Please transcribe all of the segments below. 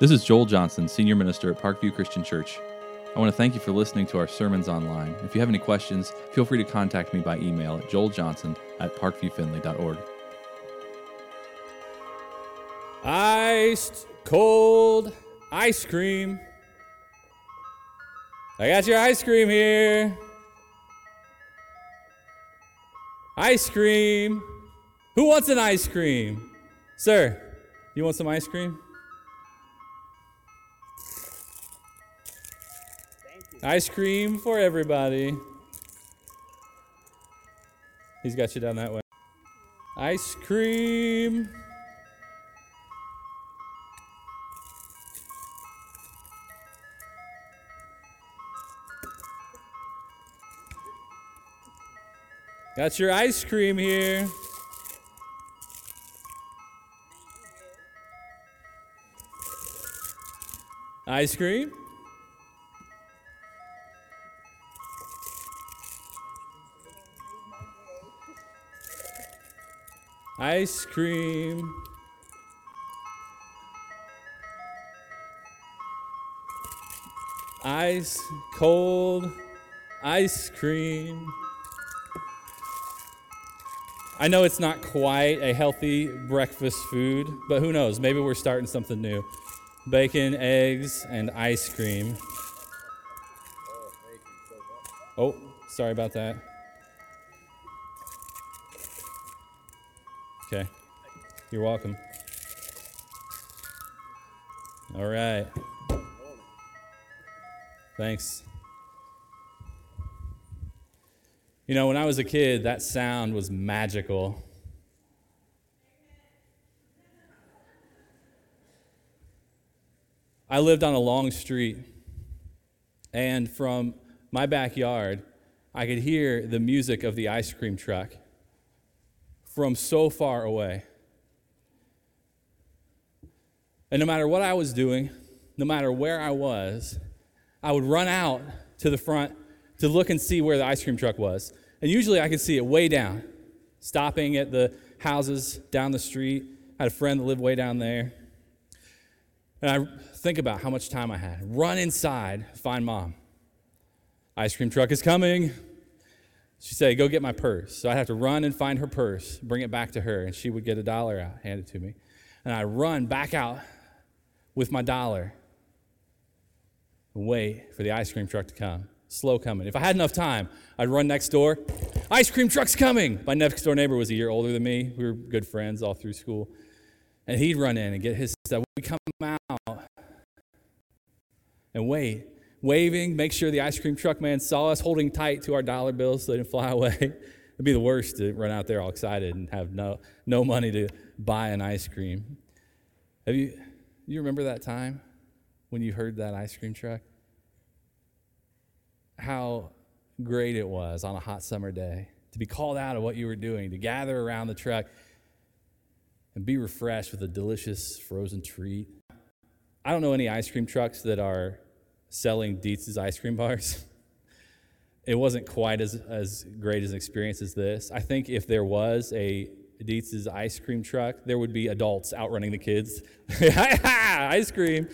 This is Joel Johnson, Senior Minister at Parkview Christian Church. I want to thank you for listening to our sermons online. If you have any questions, feel free to contact me by email at joeljohnson at parkviewfindlay.org. Iced cold ice cream. I got your ice cream here. Ice cream. Who wants an ice cream? Sir, you want some ice cream? Ice cream for everybody. He's got you down that way. Ice cream. Got your ice cream here. Ice cream? Ice cream. Ice cold ice cream. I know it's not quite a healthy breakfast food, but who knows? Maybe we're starting something new. Bacon, eggs, and ice cream. Oh, oh sorry about that. You're welcome. All right. Thanks. You know, when I was a kid, that sound was magical. I lived on a long street, and from my backyard, I could hear the music of the ice cream truck from so far away. And no matter what I was doing, no matter where I was, I would run out to the front to look and see where the ice cream truck was. And usually I could see it way down, stopping at the houses down the street. I had a friend that lived way down there. And I think about how much time I had. Run inside, find mom. Ice cream truck is coming. She'd say, Go get my purse. So I'd have to run and find her purse, bring it back to her, and she would get a dollar out, hand it to me. And I'd run back out with my dollar and wait for the ice cream truck to come. Slow coming. If I had enough time, I'd run next door. Ice cream truck's coming. My next door neighbor was a year older than me. We were good friends all through school. And he'd run in and get his stuff. We'd come out and wait waving, make sure the ice cream truck man saw us, holding tight to our dollar bills so they didn't fly away. It'd be the worst to run out there all excited and have no, no money to buy an ice cream. Have you, you remember that time when you heard that ice cream truck? How great it was on a hot summer day to be called out of what you were doing, to gather around the truck and be refreshed with a delicious frozen treat. I don't know any ice cream trucks that are selling Dietsch's ice cream bars. It wasn't quite as, as great as an experience as this. I think if there was a Dietsch's ice cream truck, there would be adults outrunning the kids. ice cream.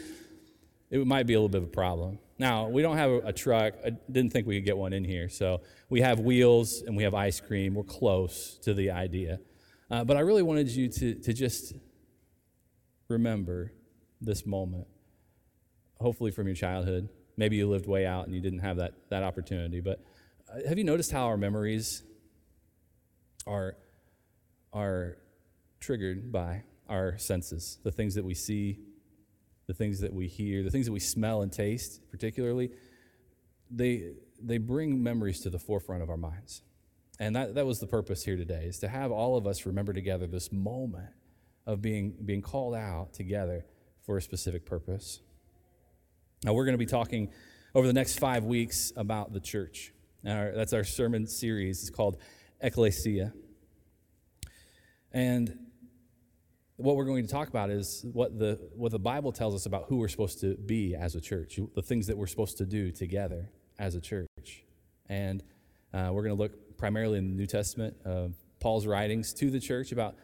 It might be a little bit of a problem. Now, we don't have a, truck. I didn't think we could get one in here. So we have wheels and we have ice cream. We're close to the idea. Uh, but I really wanted you to, to just remember this moment hopefully from your childhood. Maybe you lived way out and you didn't have that, that opportunity. But uh, have you noticed how our memories are, are triggered by our senses? The things that we see, the things that we hear, the things that we smell and taste, particularly, they, they bring memories to the forefront of our minds. And that, that was the purpose here today, is to have all of us remember together this moment of being, being called out together for a specific purpose. Now, we're going to be talking over the next five weeks about the church. Our, that's our sermon series. It's called Ecclesia. And what we're going to talk about is what the, what the Bible tells us about who we're supposed to be as a church, the things that we're supposed to do together as a church. And uh, we're going to look primarily in the New Testament, uh, Paul's writings to the church about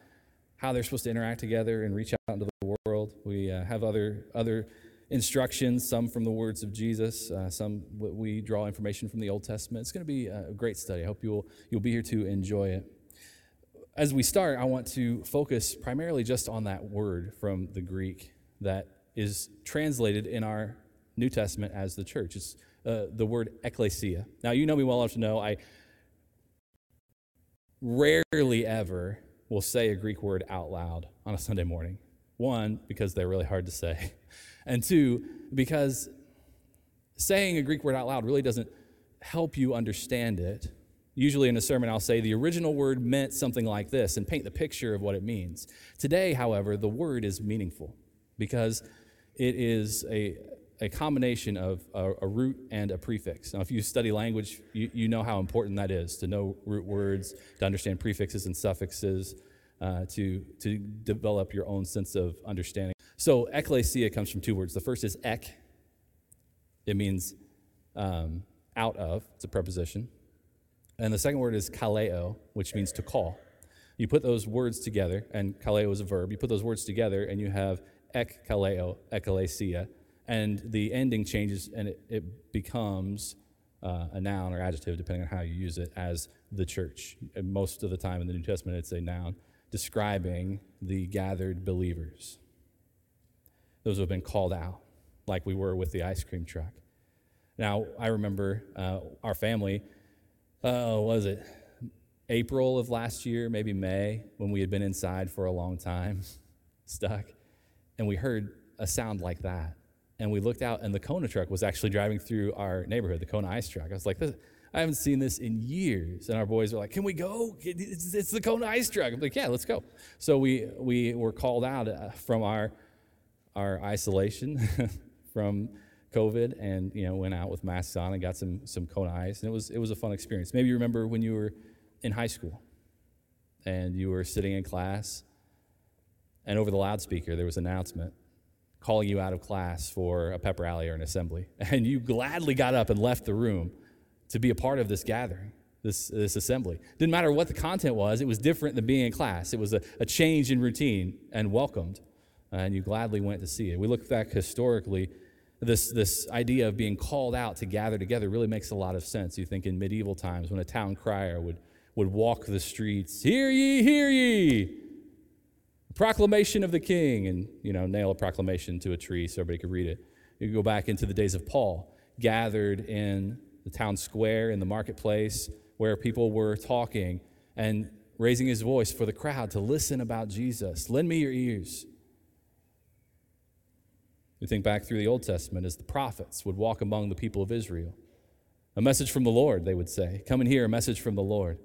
how they're supposed to interact together and reach out into the world. We uh, have other, other instructions, some from the words of Jesus, uh, some we draw information from the Old Testament. It's going to be a great study. I hope you'll, you'll be here to enjoy it. As we start, I want to focus primarily just on that word from the Greek that is translated in our New Testament as the church. It's uh, the word ecclesia. Now, you know me well enough to know I rarely ever will say a Greek word out loud on a Sunday morning. One, because they're really hard to say, and two, because saying a Greek word out loud really doesn't help you understand it. Usually in a sermon, I'll say the original word meant something like this and paint the picture of what it means. Today, however, the word is meaningful because it is a, a combination of a, a, root and a prefix. Now, if you study language, you, you know how important that is to know root words, to understand prefixes and suffixes, uh, to, to develop your own sense of understanding. So, ecclesia comes from two words. The first is ek, it means um, out of, it's a preposition. And the second word is kaleo, which means to call. You put those words together, and kaleo is a verb. You put those words together, and you have ek kaleo, ecclesia, and the ending changes, and it, it becomes uh, a noun or adjective, depending on how you use it, as the church. And most of the time in the New Testament, it's a noun describing the gathered believers. Those who have been called out, like we were with the ice cream truck. Now, I remember uh, our family, uh, was it April of last year, maybe May, when we had been inside for a long time, stuck, and we heard a sound like that. And we looked out, and the Kona truck was actually driving through our neighborhood, the Kona ice truck. I was like, I haven't seen this in years. And our boys were like, Can we go? It's, it's the Kona ice truck. I'm like, Yeah, let's go. So we, we were called out uh, from our, our isolation from COVID and you know went out with masks on and got some some Kona ice and it was it was a fun experience. Maybe you remember when you were in high school and you were sitting in class and over the loudspeaker there was an announcement calling you out of class for a pep rally or an assembly and you gladly got up and left the room to be a part of this gathering, this, this assembly. Didn't matter what the content was, it was different than being in class. It was a, a change in routine and welcomed, and you gladly went to see it. We look back historically, this, this idea of being called out to gather together really makes a lot of sense. You think in medieval times when a town crier would, would walk the streets, Hear ye, hear ye! Proclamation of the king, and you know, nail a proclamation to a tree so everybody could read it. You go back into the days of Paul, gathered in the town square, in the marketplace, where people were talking and raising his voice for the crowd to listen about Jesus. Lend me your ears. We think back through the Old Testament as the prophets would walk among the people of Israel. A message from the Lord, they would say. Come and hear a message from the Lord.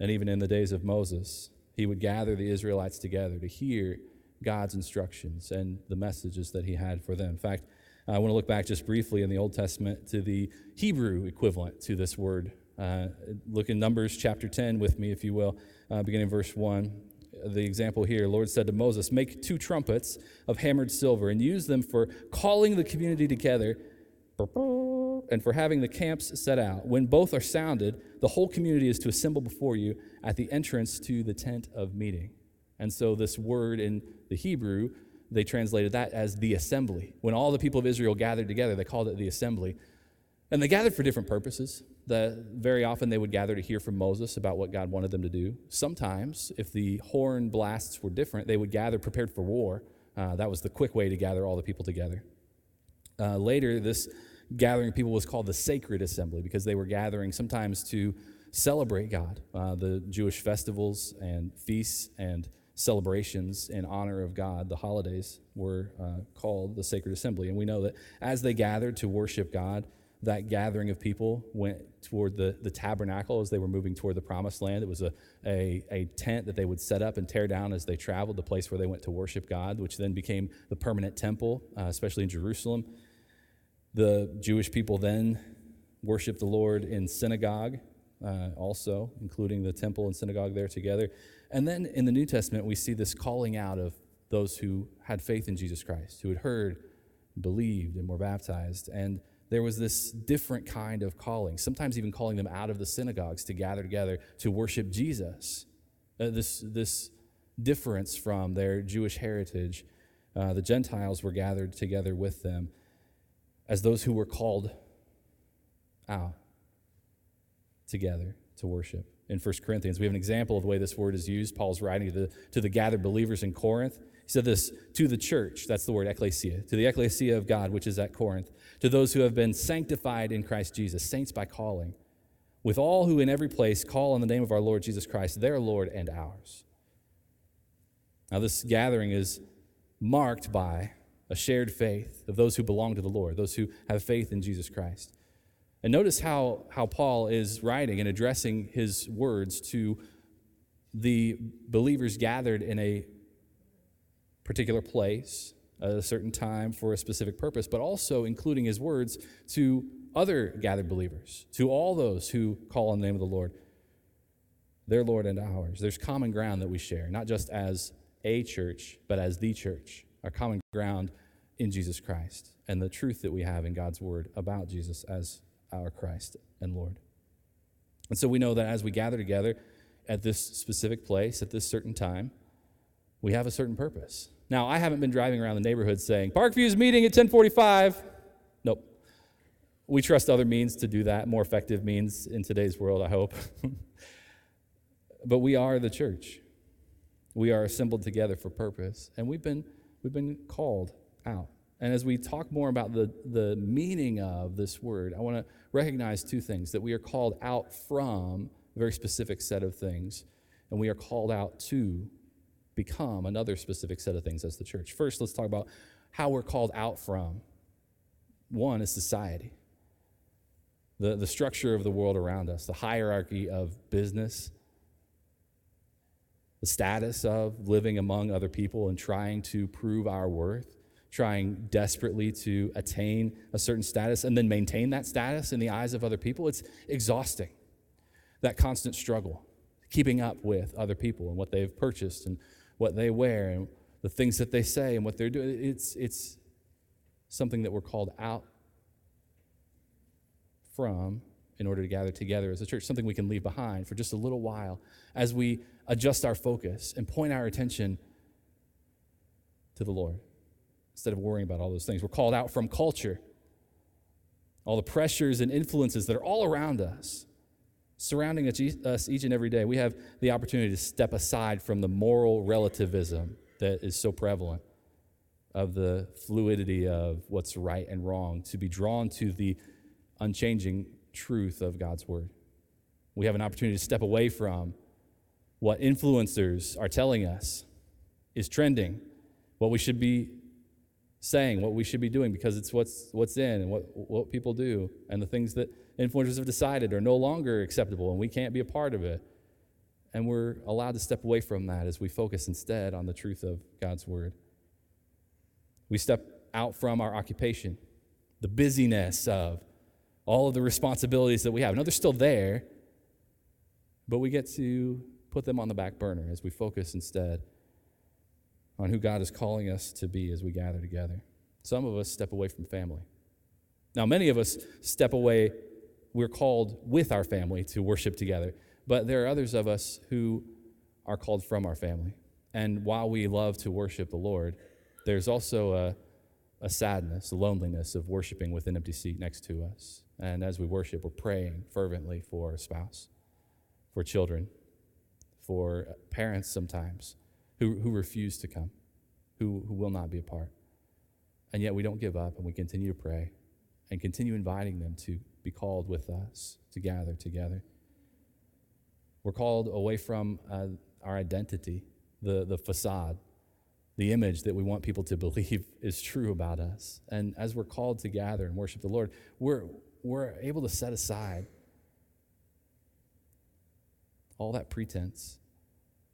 And even in the days of Moses, he would gather the Israelites together to hear God's instructions and the messages that he had for them. In fact, I want to look back just briefly in the Old Testament to the Hebrew equivalent to this word. Uh, look in Numbers chapter 10 with me, if you will, uh, beginning verse 1. The example here, Lord said to Moses, Make two trumpets of hammered silver and use them for calling the community together and for having the camps set out. When both are sounded, the whole community is to assemble before you at the entrance to the tent of meeting. And so, this word in the Hebrew they translated that as the assembly. When all the people of Israel gathered together, they called it the assembly. And they gathered for different purposes. The, very often they would gather to hear from Moses about what God wanted them to do. Sometimes, if the horn blasts were different, they would gather prepared for war. Uh, that was the quick way to gather all the people together. Uh, later, this gathering of people was called the sacred assembly because they were gathering sometimes to celebrate God. Uh, the Jewish festivals and feasts and celebrations in honor of God, the holidays, were uh, called the Sacred Assembly. And we know that as they gathered to worship God, that gathering of people went toward the, the tabernacle as they were moving toward the promised land. It was a, a, a tent that they would set up and tear down as they traveled, the place where they went to worship God, which then became the permanent temple, uh, especially in Jerusalem. The Jewish people then worshiped the Lord in synagogue, uh, also, including the temple and synagogue there together. And then in the New Testament, we see this calling out of those who had faith in Jesus Christ, who had heard, believed, and were baptized. And there was this different kind of calling, sometimes even calling them out of the synagogues to gather together to worship Jesus. Uh, this, this difference from their Jewish heritage, uh, the Gentiles were gathered together with them as those who were called out together to worship. In 1 Corinthians, we have an example of the way this word is used. Paul's writing to the, to the gathered believers in Corinth. He said this to the church, that's the word ecclesia, to the ecclesia of God, which is at Corinth, to those who have been sanctified in Christ Jesus, saints by calling, with all who in every place call on the name of our Lord Jesus Christ, their Lord and ours. Now, this gathering is marked by a shared faith of those who belong to the Lord, those who have faith in Jesus Christ. And notice how, how Paul is writing and addressing his words to the believers gathered in a particular place, a certain time, for a specific purpose, but also including his words to other gathered believers, to all those who call on the name of the Lord, their Lord and ours. There's common ground that we share, not just as a church, but as the church, our common ground in Jesus Christ and the truth that we have in God's word about Jesus as our Christ and Lord. And so we know that as we gather together at this specific place, at this certain time, we have a certain purpose. Now, I haven't been driving around the neighborhood saying, Parkview's meeting at 1045. Nope. We trust other means to do that, more effective means in today's world, I hope. but we are the church. We are assembled together for purpose, and we've been, we've been called out. And as we talk more about the, the meaning of this word, I want to recognize two things that we are called out from a very specific set of things, and we are called out to become another specific set of things as the church. First, let's talk about how we're called out from. One is society, the, the structure of the world around us, the hierarchy of business, the status of living among other people and trying to prove our worth, trying desperately to attain a certain status and then maintain that status in the eyes of other people. It's exhausting. That constant struggle, keeping up with other people and what they've purchased and what they wear and the things that they say and what they're doing. It's, it's something that we're called out from in order to gather together as a church, something we can leave behind for just a little while as we adjust our focus and point our attention to the Lord instead of worrying about all those things. We're called out from culture, all the pressures and influences that are all around us, surrounding us each and every day. We have the opportunity to step aside from the moral relativism that is so prevalent of the fluidity of what's right and wrong, to be drawn to the unchanging truth of God's word. We have an opportunity to step away from what influencers are telling us is trending, what we should be saying, what we should be doing, because it's what's, what's in and what, what people do, and the things that influencers have decided are no longer acceptable, and we can't be a part of it. And we're allowed to step away from that as we focus instead on the truth of God's word. We step out from our occupation, the busyness of all of the responsibilities that we have. No, they're still there, but we get to put them on the back burner as we focus instead on who God is calling us to be as we gather together. Some of us step away from family. Now, many of us step away, we're called with our family to worship together, but there are others of us who are called from our family. And while we love to worship the Lord, there's also a, a sadness, a loneliness of worshiping with an empty seat next to us. And as we worship, we're praying fervently for a spouse, for children, for parents sometimes who, who refuse to come, who, who will not be a part. And yet we don't give up and we continue to pray and continue inviting them to be called with us to gather together. We're called away from uh, our identity, the, the facade, the image that we want people to believe is true about us. And as we're called to gather and worship the Lord, we're, we're able to set aside all that pretense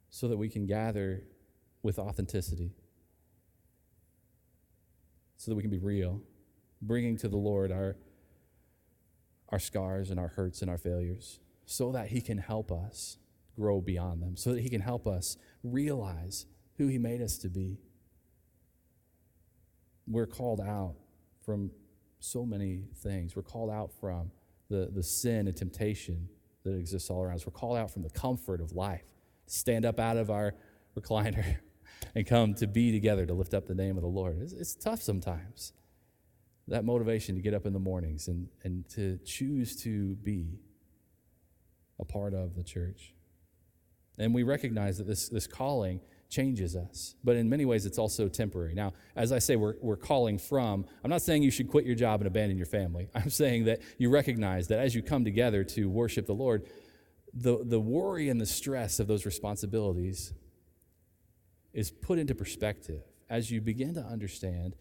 so that we can gather with authenticity, so that we can be real, bringing to the Lord our, our scars and our hurts and our failures, so that He can help us grow beyond them, so that He can help us realize who He made us to be. We're called out from so many things. We're called out from the, the sin and temptation that exists all around us. We're called out from the comfort of life stand up out of our recliner and come to be together to lift up the name of the Lord. It's, it's tough sometimes. That motivation to get up in the mornings and, and to choose to be a part of the church. And we recognize that this, this calling changes us, but in many ways it's also temporary. Now, as I say, we're, we're calling from, I'm not saying you should quit your job and abandon your family. I'm saying that you recognize that as you come together to worship the Lord, the, the worry and the stress of those responsibilities is put into perspective as you begin to understand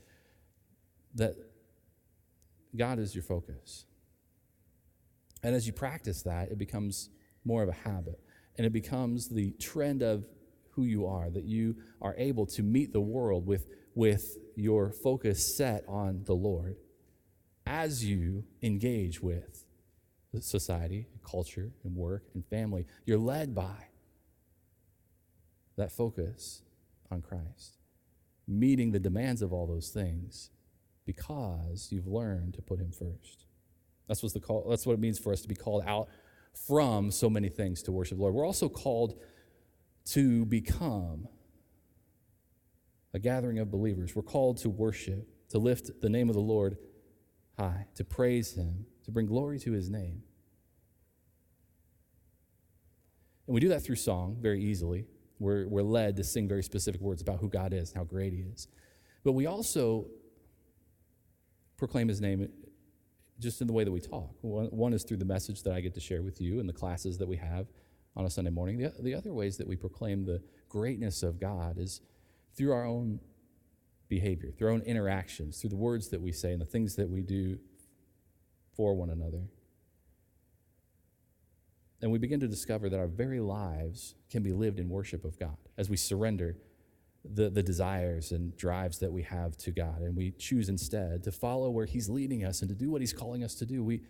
that God is your focus. And as you practice that, it becomes more of a habit and it becomes the trend of who you are, that you are able to meet the world with, with your focus set on the Lord as you engage with society, culture, and work and family. You're led by that focus on Christ, meeting the demands of all those things because you've learned to put Him first. That's, what's the call, that's what it means for us to be called out from so many things to worship the Lord. We're also called to become a gathering of believers. We're called to worship, to lift the name of the Lord high, to praise Him, to bring glory to His name. And we do that through song very easily. We're, we're led to sing very specific words about who God is and how great He is. But we also proclaim His name just in the way that we talk. One, one is through the message that I get to share with you and the classes that we have on a Sunday morning. The, the other ways that we proclaim the greatness of God is through our own behavior, through our own interactions, through the words that we say and the things that we do for one another. And we begin to discover that our very lives can be lived in worship of God as we surrender the, the desires and drives that we have to God. And we choose instead to follow where He's leading us and to do what He's calling us to do. We,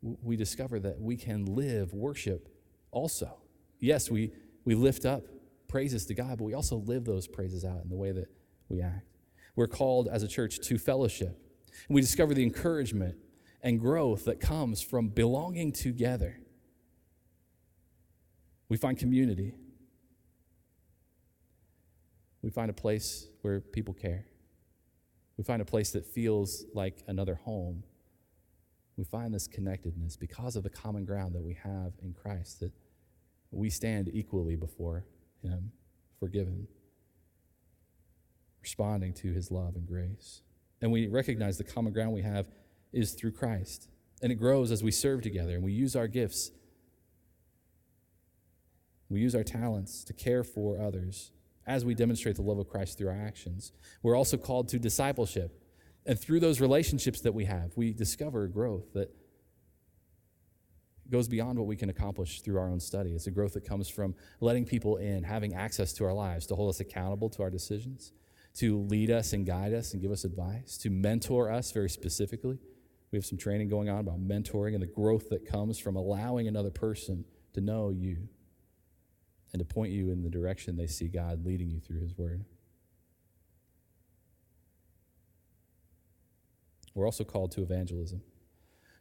we discover that we can live worship also. Yes, we, we lift up praises to God, but we also live those praises out in the way that we act. We're called as a church to fellowship. And we discover the encouragement and growth that comes from belonging together we find community. We find a place where people care. We find a place that feels like another home. We find this connectedness because of the common ground that we have in Christ, that we stand equally before Him, forgiven, responding to His love and grace. And we recognize the common ground we have is through Christ. And it grows as we serve together and we use our gifts we use our talents to care for others as we demonstrate the love of Christ through our actions. We're also called to discipleship. And through those relationships that we have, we discover growth that goes beyond what we can accomplish through our own study. It's a growth that comes from letting people in, having access to our lives, to hold us accountable to our decisions, to lead us and guide us and give us advice, to mentor us very specifically. We have some training going on about mentoring and the growth that comes from allowing another person to know you and to point you in the direction they see God leading you through His Word. We're also called to evangelism,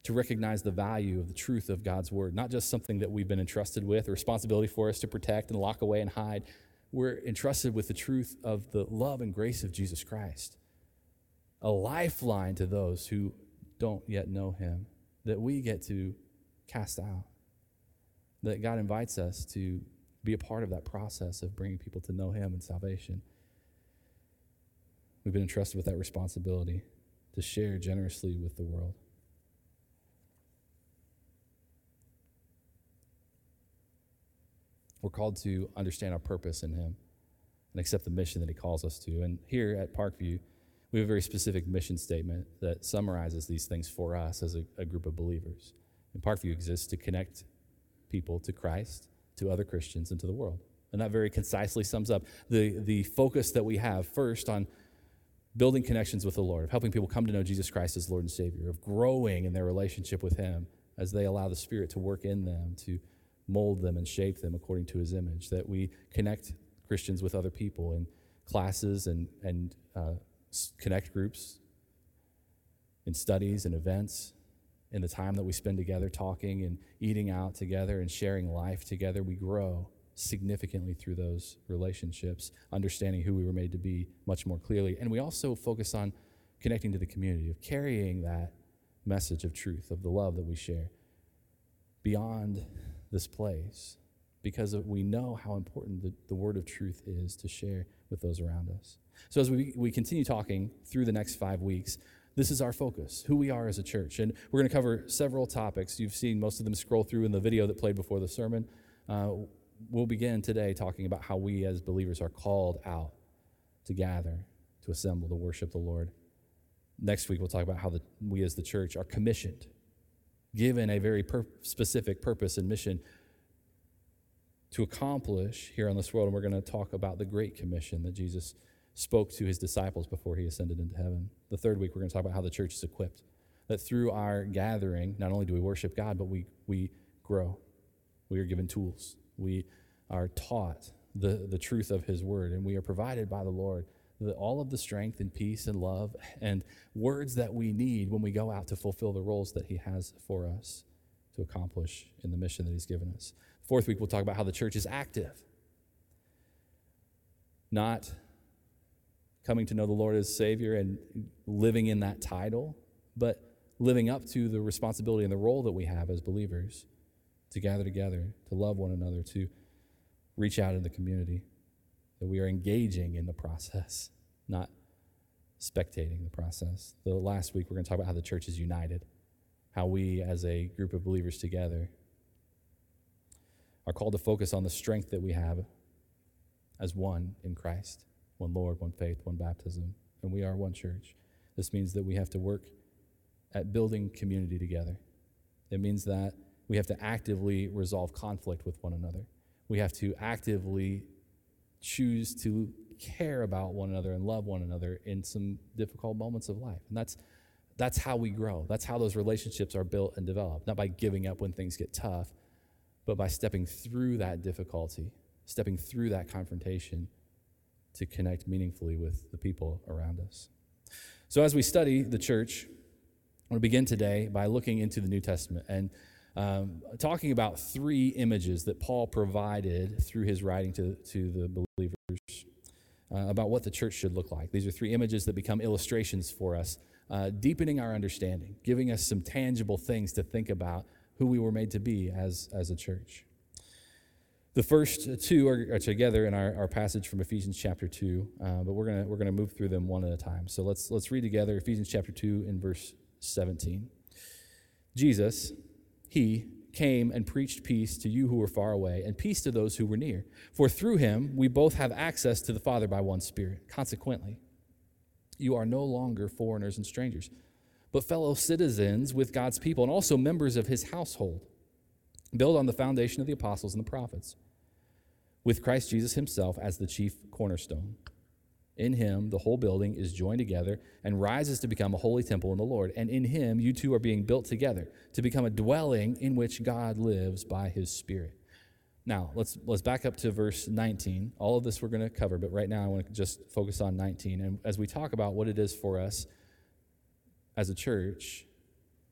to recognize the value of the truth of God's Word, not just something that we've been entrusted with, a responsibility for us to protect and lock away and hide. We're entrusted with the truth of the love and grace of Jesus Christ, a lifeline to those who don't yet know Him, that we get to cast out, that God invites us to be a part of that process of bringing people to know Him and salvation. We've been entrusted with that responsibility to share generously with the world. We're called to understand our purpose in Him and accept the mission that He calls us to. And here at Parkview, we have a very specific mission statement that summarizes these things for us as a, a group of believers. And Parkview exists to connect people to Christ to other Christians and to the world. And that very concisely sums up the, the focus that we have first on building connections with the Lord, of helping people come to know Jesus Christ as Lord and Savior, of growing in their relationship with Him as they allow the Spirit to work in them, to mold them and shape them according to His image, that we connect Christians with other people in classes and, and uh, connect groups, in studies and events, in the time that we spend together talking and eating out together and sharing life together, we grow significantly through those relationships, understanding who we were made to be much more clearly. And we also focus on connecting to the community, of carrying that message of truth, of the love that we share beyond this place because we know how important the, the word of truth is to share with those around us. So, as we, we continue talking through the next five weeks, this is our focus, who we are as a church. And we're going to cover several topics. You've seen most of them scroll through in the video that played before the sermon. Uh, we'll begin today talking about how we as believers are called out to gather, to assemble, to worship the Lord. Next week, we'll talk about how the, we as the church are commissioned, given a very per- specific purpose and mission to accomplish here on this world. And we're going to talk about the Great Commission that Jesus spoke to his disciples before he ascended into heaven. The third week, we're going to talk about how the church is equipped. That through our gathering, not only do we worship God, but we, we grow. We are given tools. We are taught the, the truth of his word, and we are provided by the Lord the, all of the strength and peace and love and words that we need when we go out to fulfill the roles that he has for us to accomplish in the mission that he's given us. Fourth week, we'll talk about how the church is active, not coming to know the Lord as Savior and living in that title, but living up to the responsibility and the role that we have as believers to gather together, to love one another, to reach out in the community, that we are engaging in the process, not spectating the process. The last week, we're going to talk about how the church is united, how we, as a group of believers together, are called to focus on the strength that we have as one in Christ one Lord, one faith, one baptism, and we are one church. This means that we have to work at building community together. It means that we have to actively resolve conflict with one another. We have to actively choose to care about one another and love one another in some difficult moments of life. And that's that's how we grow. That's how those relationships are built and developed. Not by giving up when things get tough, but by stepping through that difficulty, stepping through that confrontation to connect meaningfully with the people around us. So, as we study the church, I want to begin today by looking into the New Testament and um, talking about three images that Paul provided through his writing to, to the believers uh, about what the church should look like. These are three images that become illustrations for us, uh, deepening our understanding, giving us some tangible things to think about who we were made to be as, as a church. The first two are, are together in our, our passage from Ephesians chapter 2, uh, but we're going we're gonna move through them one at a time. So let's, let's read together Ephesians chapter 2 in verse 17. Jesus, he came and preached peace to you who were far away and peace to those who were near. For through him we both have access to the Father by one Spirit. Consequently, you are no longer foreigners and strangers, but fellow citizens with God's people and also members of his household built on the foundation of the apostles and the prophets, with Christ Jesus himself as the chief cornerstone. In him, the whole building is joined together and rises to become a holy temple in the Lord. And in him, you two are being built together to become a dwelling in which God lives by his Spirit. Now, let's, let's back up to verse 19. All of this we're going to cover, but right now I want to just focus on 19. And as we talk about what it is for us as a church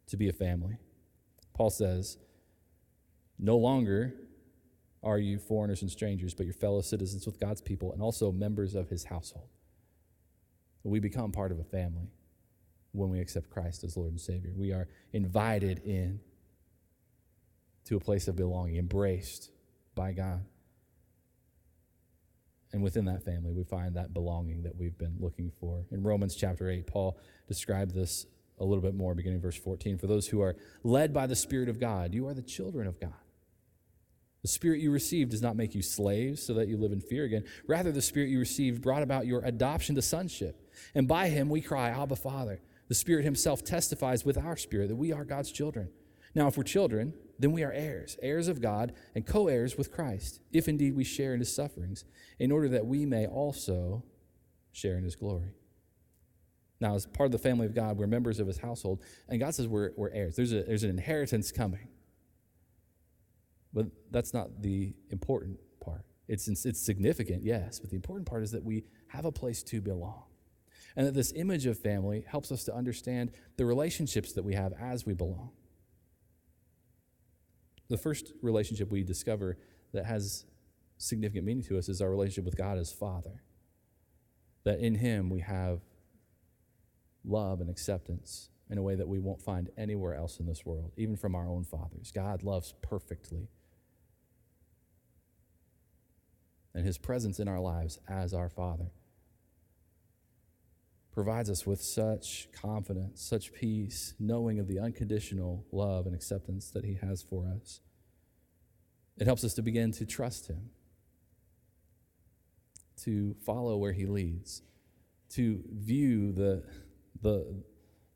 to be a family, Paul says, no longer are you foreigners and strangers, but your fellow citizens with God's people and also members of his household. We become part of a family when we accept Christ as Lord and Savior. We are invited in to a place of belonging, embraced by God. And within that family, we find that belonging that we've been looking for. In Romans chapter 8, Paul described this a little bit more, beginning verse 14. For those who are led by the Spirit of God, you are the children of God. The spirit you received does not make you slaves so that you live in fear again. Rather, the spirit you received brought about your adoption to sonship. And by him we cry, Abba, Father. The Spirit himself testifies with our spirit that we are God's children. Now, if we're children, then we are heirs, heirs of God, and co heirs with Christ, if indeed we share in his sufferings, in order that we may also share in his glory. Now, as part of the family of God, we're members of his household, and God says we're, we're heirs. There's, a, there's an inheritance coming. But that's not the important part. It's, it's significant, yes, but the important part is that we have a place to belong. And that this image of family helps us to understand the relationships that we have as we belong. The first relationship we discover that has significant meaning to us is our relationship with God as Father. That in Him we have love and acceptance in a way that we won't find anywhere else in this world, even from our own fathers. God loves perfectly. And His presence in our lives as our Father provides us with such confidence, such peace, knowing of the unconditional love and acceptance that He has for us. It helps us to begin to trust Him, to follow where He leads, to view the, the,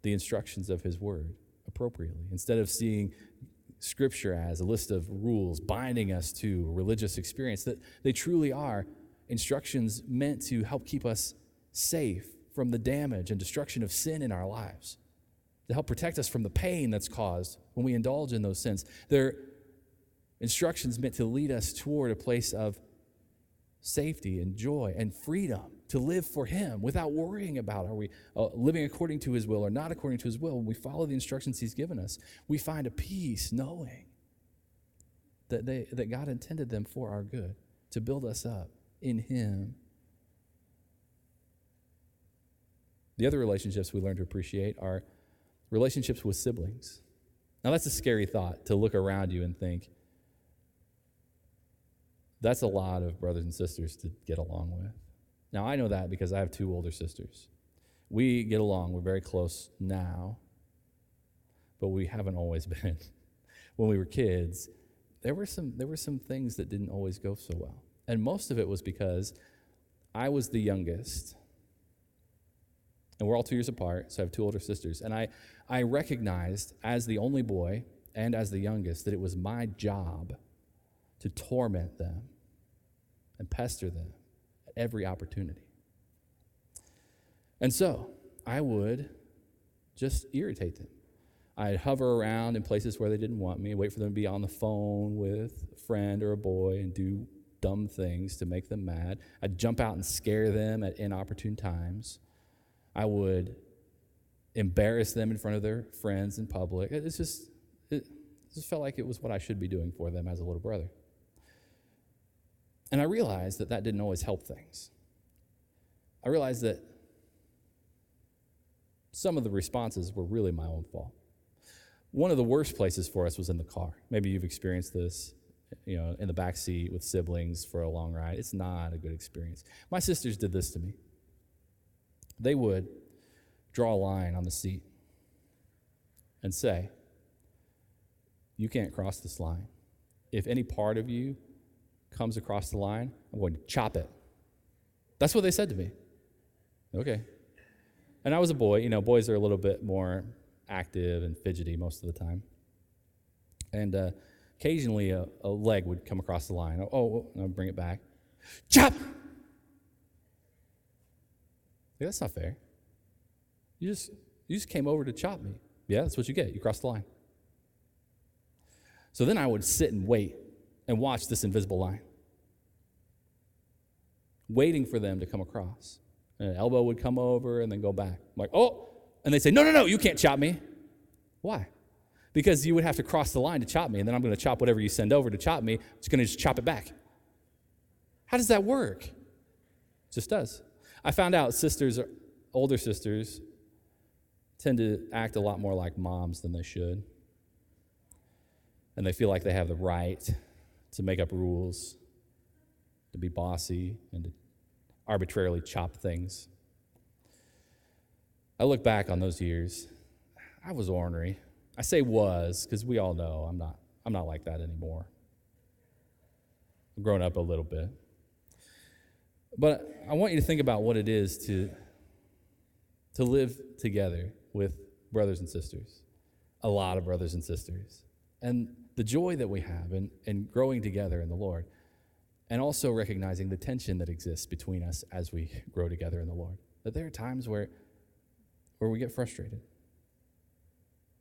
the instructions of His Word appropriately. Instead of seeing Scripture as a list of rules binding us to religious experience, that they truly are instructions meant to help keep us safe from the damage and destruction of sin in our lives, to help protect us from the pain that's caused when we indulge in those sins. They're instructions meant to lead us toward a place of safety and joy and freedom to live for Him without worrying about are we uh, living according to His will or not according to His will. When we follow the instructions He's given us, we find a peace knowing that, they, that God intended them for our good, to build us up in Him. The other relationships we learn to appreciate are relationships with siblings. Now, that's a scary thought to look around you and think, that's a lot of brothers and sisters to get along with. Now, I know that because I have two older sisters. We get along, we're very close now, but we haven't always been. when we were kids, there were, some, there were some things that didn't always go so well. And most of it was because I was the youngest and we're all two years apart, so I have two older sisters. And I, I recognized as the only boy and as the youngest that it was my job to torment them and pester them every opportunity. And so I would just irritate them. I'd hover around in places where they didn't want me, wait for them to be on the phone with a friend or a boy and do dumb things to make them mad. I'd jump out and scare them at inopportune times. I would embarrass them in front of their friends in public. It's just, it just felt like it was what I should be doing for them as a little brother. And I realized that that didn't always help things. I realized that some of the responses were really my own fault. One of the worst places for us was in the car. Maybe you've experienced this, you know, in the back seat with siblings for a long ride. It's not a good experience. My sisters did this to me they would draw a line on the seat and say, You can't cross this line. If any part of you comes across the line, I'm going to chop it. That's what they said to me. Okay. And I was a boy. You know, boys are a little bit more active and fidgety most of the time. And uh, occasionally a, a, leg would come across the line. Oh, oh, bring it back. Chop! Yeah, that's not fair. You just, you just came over to chop me. Yeah, that's what you get. You crossed the line. So then I would sit and wait and watch this invisible line, waiting for them to come across. And an elbow would come over and then go back. I'm like, oh, and they say, no, no, no, you can't chop me. Why? Because you would have to cross the line to chop me, and then I'm going to chop whatever you send over to chop me. It's going to just chop it back. How does that work? It just does. I found out sisters, older sisters, tend to act a lot more like moms than they should. And they feel like they have the right to make up rules, to be bossy, and to arbitrarily chop things. I look back on those years. I was ornery. I say was because we all know I'm not, I'm not like that anymore. I've grown up a little bit. But I want you to think about what it is to, to live together with brothers and sisters, a lot of brothers and sisters, and the joy that we have in, in growing together in the Lord, and also recognizing the tension that exists between us as we grow together in the Lord. That there are times where, where we get frustrated.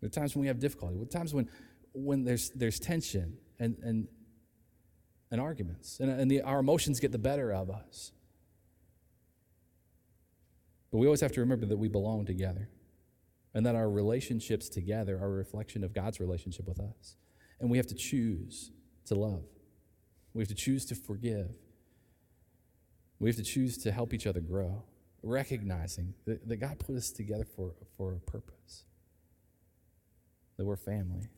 There are times when we have difficulty. There are times when, when there's, there's tension and, and, and arguments, and, and the, our emotions get the better of us. But we always have to remember that we belong together and that our relationships together are a reflection of God's relationship with us. And we have to choose to love. We have to choose to forgive. We have to choose to help each other grow, recognizing that, that God put us together for, for a purpose, that we're family,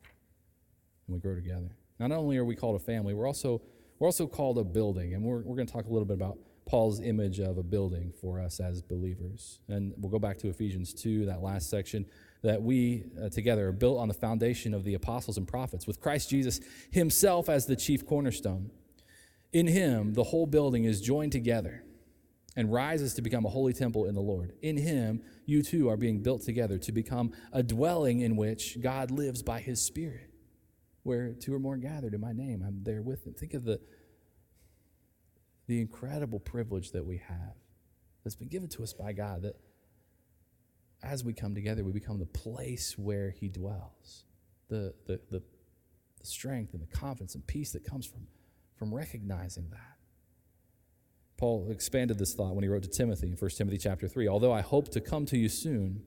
and we grow together. Not only are we called a family, we're also, we're also called a building, and we're, we're going to talk a little bit about Paul's image of a building for us as believers. And we'll go back to Ephesians 2, that last section, that we uh, together are built on the foundation of the apostles and prophets, with Christ Jesus himself as the chief cornerstone. In him, the whole building is joined together and rises to become a holy temple in the Lord. In him, you too are being built together to become a dwelling in which God lives by his Spirit. Where two or more gathered in my name, I'm there with them. Think of the the incredible privilege that we have that's been given to us by God that as we come together, we become the place where He dwells. The, the, the, the strength and the confidence and peace that comes from, from recognizing that. Paul expanded this thought when he wrote to Timothy in 1 Timothy chapter 3. Although I hope to come to you soon,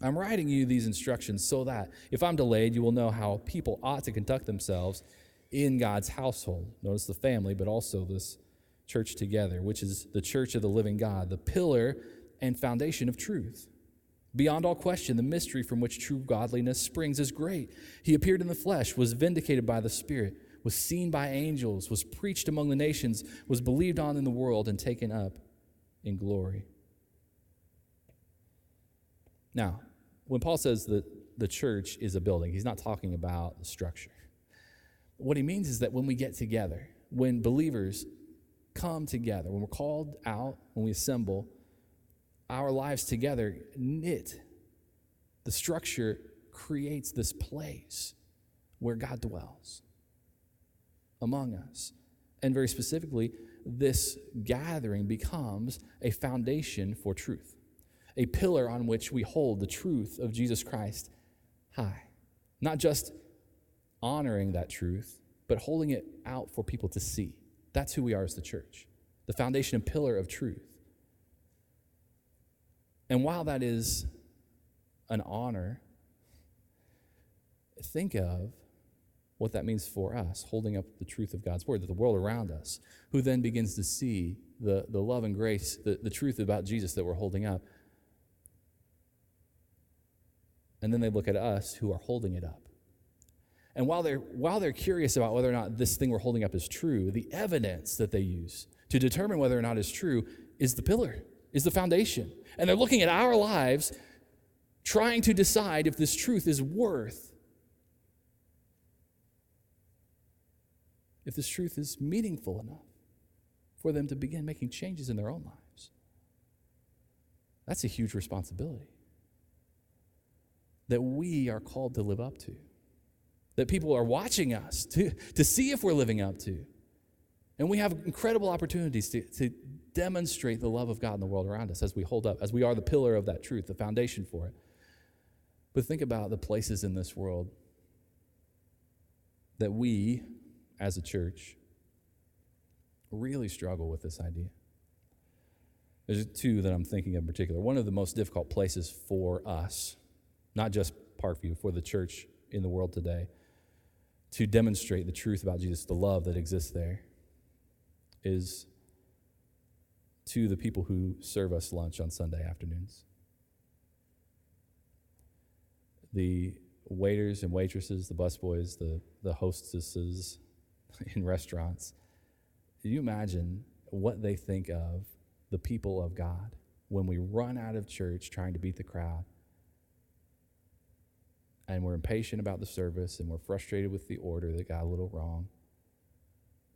I'm writing you these instructions so that if I'm delayed, you will know how people ought to conduct themselves in God's household. Notice the family, but also this church together, which is the church of the living God, the pillar and foundation of truth. Beyond all question, the mystery from which true godliness springs is great. He appeared in the flesh, was vindicated by the Spirit, was seen by angels, was preached among the nations, was believed on in the world, and taken up in glory. Now, when Paul says that the church is a building, he's not talking about the structure. What he means is that when we get together, when believers come together, when we're called out, when we assemble, our lives together knit. The structure creates this place where God dwells among us. And very specifically, this gathering becomes a foundation for truth, a pillar on which we hold the truth of Jesus Christ high. Not just honoring that truth, but holding it out for people to see. That's who we are as the church, the foundation and pillar of truth. And while that is an honor, think of what that means for us, holding up the truth of God's word, that the world around us, who then begins to see the, the love and grace, the, the truth about Jesus that we're holding up. And then they look at us who are holding it up. And while they're, while they're curious about whether or not this thing we're holding up is true, the evidence that they use to determine whether or not it's true is the pillar, is the foundation. And they're looking at our lives, trying to decide if this truth is worth, if this truth is meaningful enough for them to begin making changes in their own lives. That's a huge responsibility that we are called to live up to that people are watching us to, to see if we're living up to. And we have incredible opportunities to, to demonstrate the love of God in the world around us as we hold up, as we are the pillar of that truth, the foundation for it. But think about the places in this world that we, as a church, really struggle with this idea. There's two that I'm thinking of in particular. One of the most difficult places for us, not just Parkview, for the church in the world today, to demonstrate the truth about Jesus, the love that exists there, is to the people who serve us lunch on Sunday afternoons. The waiters and waitresses, the busboys, the, the hostesses in restaurants. Can you imagine what they think of the people of God when we run out of church trying to beat the crowd and we're impatient about the service and we're frustrated with the order that got a little wrong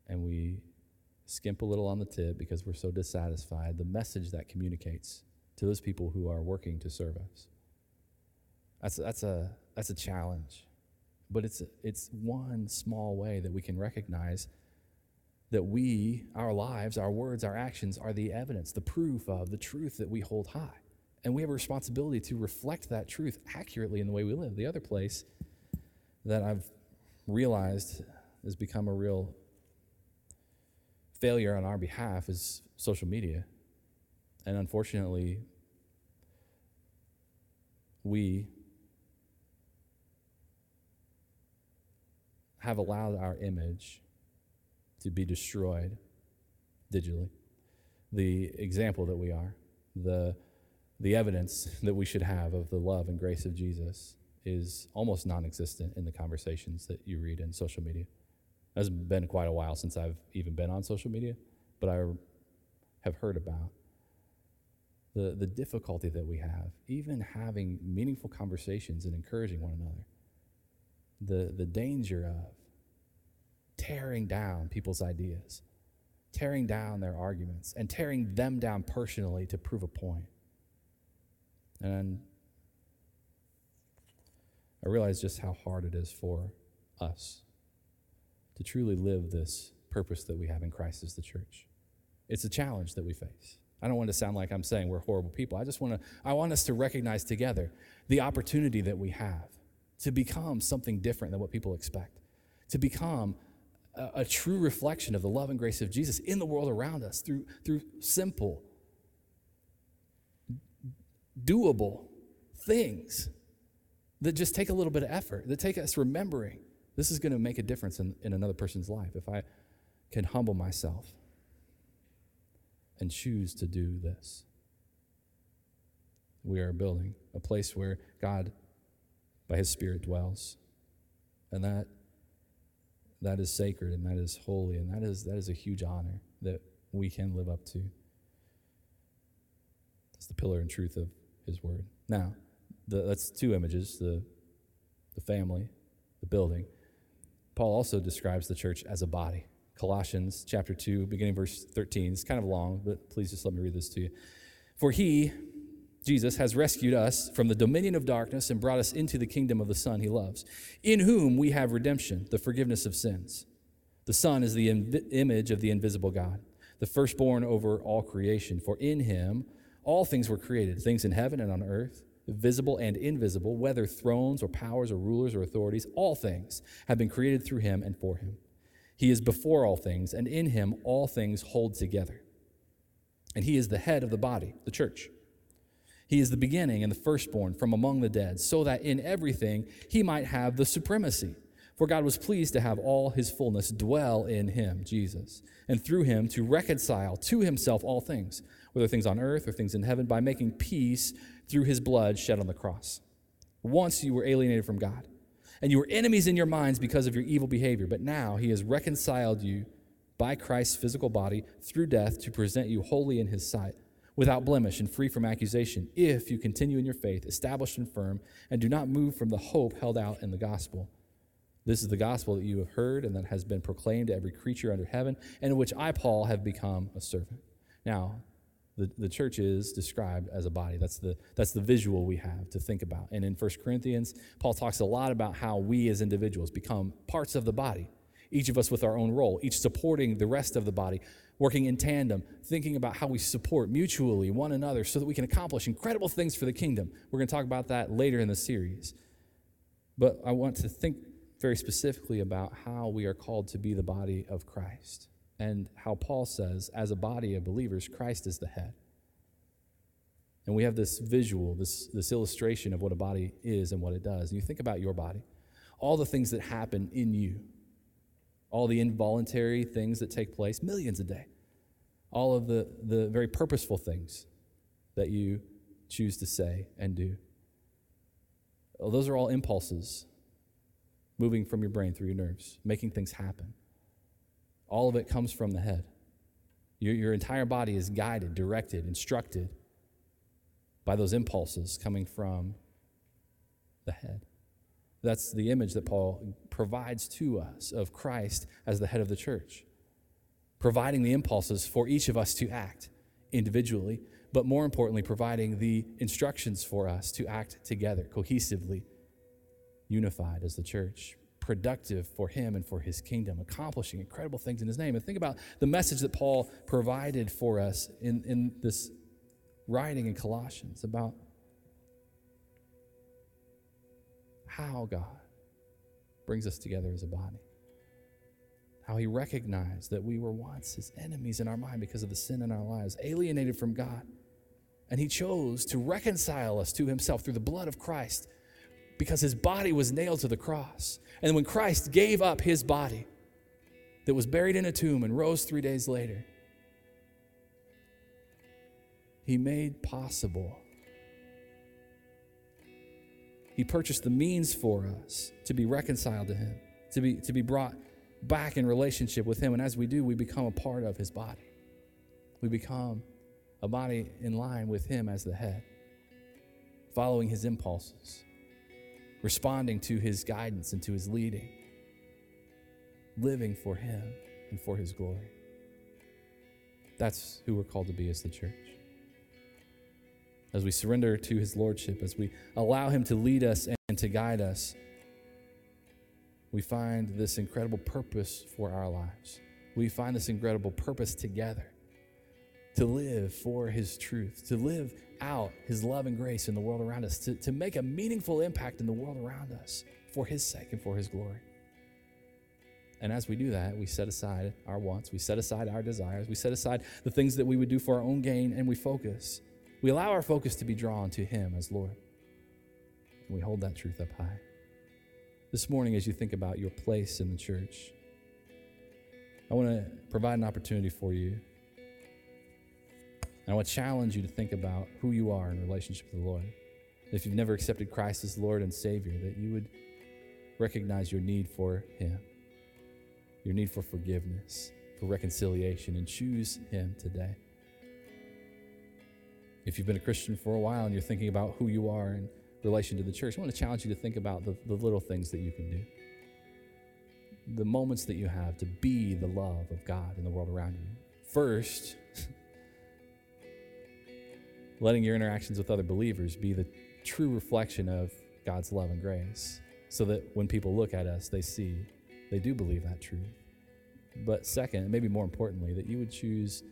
and we skimp a little on the tip because we're so dissatisfied, the message that communicates to those people who are working to serve us. That's, that's, a, that's a challenge. But it's, it's one small way that we can recognize that we, our lives, our words, our actions are the evidence, the proof of the truth that we hold high. And we have a responsibility to reflect that truth accurately in the way we live. The other place that I've realized has become a real failure on our behalf is social media. And unfortunately, we have allowed our image to be destroyed digitally. The example that we are, the, the evidence that we should have of the love and grace of Jesus is almost non existent in the conversations that you read in social media. It's been quite a while since I've even been on social media, but I have heard about the, the difficulty that we have, even having meaningful conversations and encouraging one another, the, the danger of tearing down people's ideas, tearing down their arguments, and tearing them down personally to prove a point. And I realize just how hard it is for us to truly live this purpose that we have in Christ as the church. It's a challenge that we face. I don't want to sound like I'm saying we're horrible people. I just want to I want us to recognize together the opportunity that we have to become something different than what people expect. To become a, a true reflection of the love and grace of Jesus in the world around us through through simple doable things that just take a little bit of effort, that take us remembering this is going to make a difference in, in another person's life if I can humble myself and choose to do this. We are building a place where God, by His Spirit, dwells. And that, that is sacred and that is holy and that is, that is a huge honor that we can live up to. It's the pillar and truth of His Word. Now, the, that's two images the, the family, the building. Paul also describes the church as a body. Colossians chapter 2, beginning verse 13. It's kind of long, but please just let me read this to you. For he, Jesus, has rescued us from the dominion of darkness and brought us into the kingdom of the Son he loves, in whom we have redemption, the forgiveness of sins. The Son is the Im- image of the invisible God, the firstborn over all creation. For in him all things were created, things in heaven and on earth visible and invisible, whether thrones or powers or rulers or authorities, all things have been created through him and for him. He is before all things, and in him all things hold together. And he is the head of the body, the church. He is the beginning and the firstborn from among the dead, so that in everything he might have the supremacy. For God was pleased to have all his fullness dwell in him, Jesus, and through him to reconcile to himself all things, whether things on earth or things in heaven, by making peace through his blood shed on the cross. Once you were alienated from God and you were enemies in your minds because of your evil behavior. But now he has reconciled you by Christ's physical body through death to present you holy in his sight, without blemish and free from accusation, if you continue in your faith, established and firm, and do not move from the hope held out in the gospel. This is the gospel that you have heard and that has been proclaimed to every creature under heaven, and in which I, Paul, have become a servant. Now, the, the church is described as a body. That's the, that's the visual we have to think about. And in 1 Corinthians, Paul talks a lot about how we as individuals become parts of the body, each of us with our own role, each supporting the rest of the body, working in tandem, thinking about how we support mutually one another so that we can accomplish incredible things for the kingdom. We're going to talk about that later in the series. But I want to think very specifically about how we are called to be the body of Christ and how Paul says, as a body of believers, Christ is the head. And we have this visual, this, this illustration of what a body is and what it does. And you think about your body, all the things that happen in you, all the involuntary things that take place, millions a day, all of the, the very purposeful things that you choose to say and do. Well, those are all impulses moving from your brain through your nerves, making things happen. All of it comes from the head. Your, your entire body is guided, directed, instructed by those impulses coming from the head. That's the image that Paul provides to us of Christ as the head of the church, providing the impulses for each of us to act individually, but more importantly, providing the instructions for us to act together, cohesively, unified as the church productive for him and for his kingdom, accomplishing incredible things in his name. And think about the message that Paul provided for us in, in this writing in Colossians about how God brings us together as a body. How he recognized that we were once his enemies in our mind because of the sin in our lives, alienated from God. And he chose to reconcile us to himself through the blood of Christ because his body was nailed to the cross. And when Christ gave up his body, that was buried in a tomb and rose three days later. He made possible. He purchased the means for us to be reconciled to Him, to be, to be brought back in relationship with Him. And as we do, we become a part of His body. We become a body in line with Him as the head, following His impulses, responding to His guidance and to His leading, living for Him and for His glory. That's who we're called to be as the church. As we surrender to His Lordship, as we allow Him to lead us and to guide us, we find this incredible purpose for our lives. We find this incredible purpose together to live for His truth, to live out His love and grace in the world around us, to, to make a meaningful impact in the world around us for His sake and for His glory. And as we do that, we set aside our wants, we set aside our desires, we set aside the things that we would do for our own gain, and we focus. We allow our focus to be drawn to Him as Lord. And we hold that truth up high. This morning, as you think about your place in the church, I want to provide an opportunity for you and I want to challenge you to think about who you are in relationship to the Lord. If you've never accepted Christ as Lord and Savior, that you would recognize your need for Him, your need for forgiveness, for reconciliation, and choose Him today. If you've been a Christian for a while and you're thinking about who you are in relation to the church, I want to challenge you to think about the, the little things that you can do. The moments that you have to be the love of God in the world around you. First, letting your interactions with other believers be the true reflection of God's love and grace so that when people look at us, they see they do believe that truth. But second, maybe more importantly, that you would choose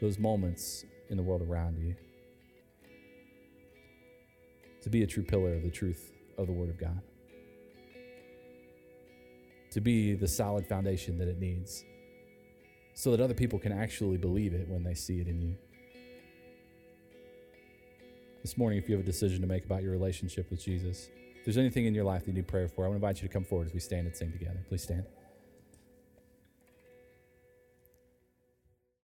those moments in the world around you to be a true pillar of the truth of the Word of God, to be the solid foundation that it needs so that other people can actually believe it when they see it in you. This morning, if you have a decision to make about your relationship with Jesus, if there's anything in your life that you need prayer for, I want to invite you to come forward as we stand and sing together. Please stand.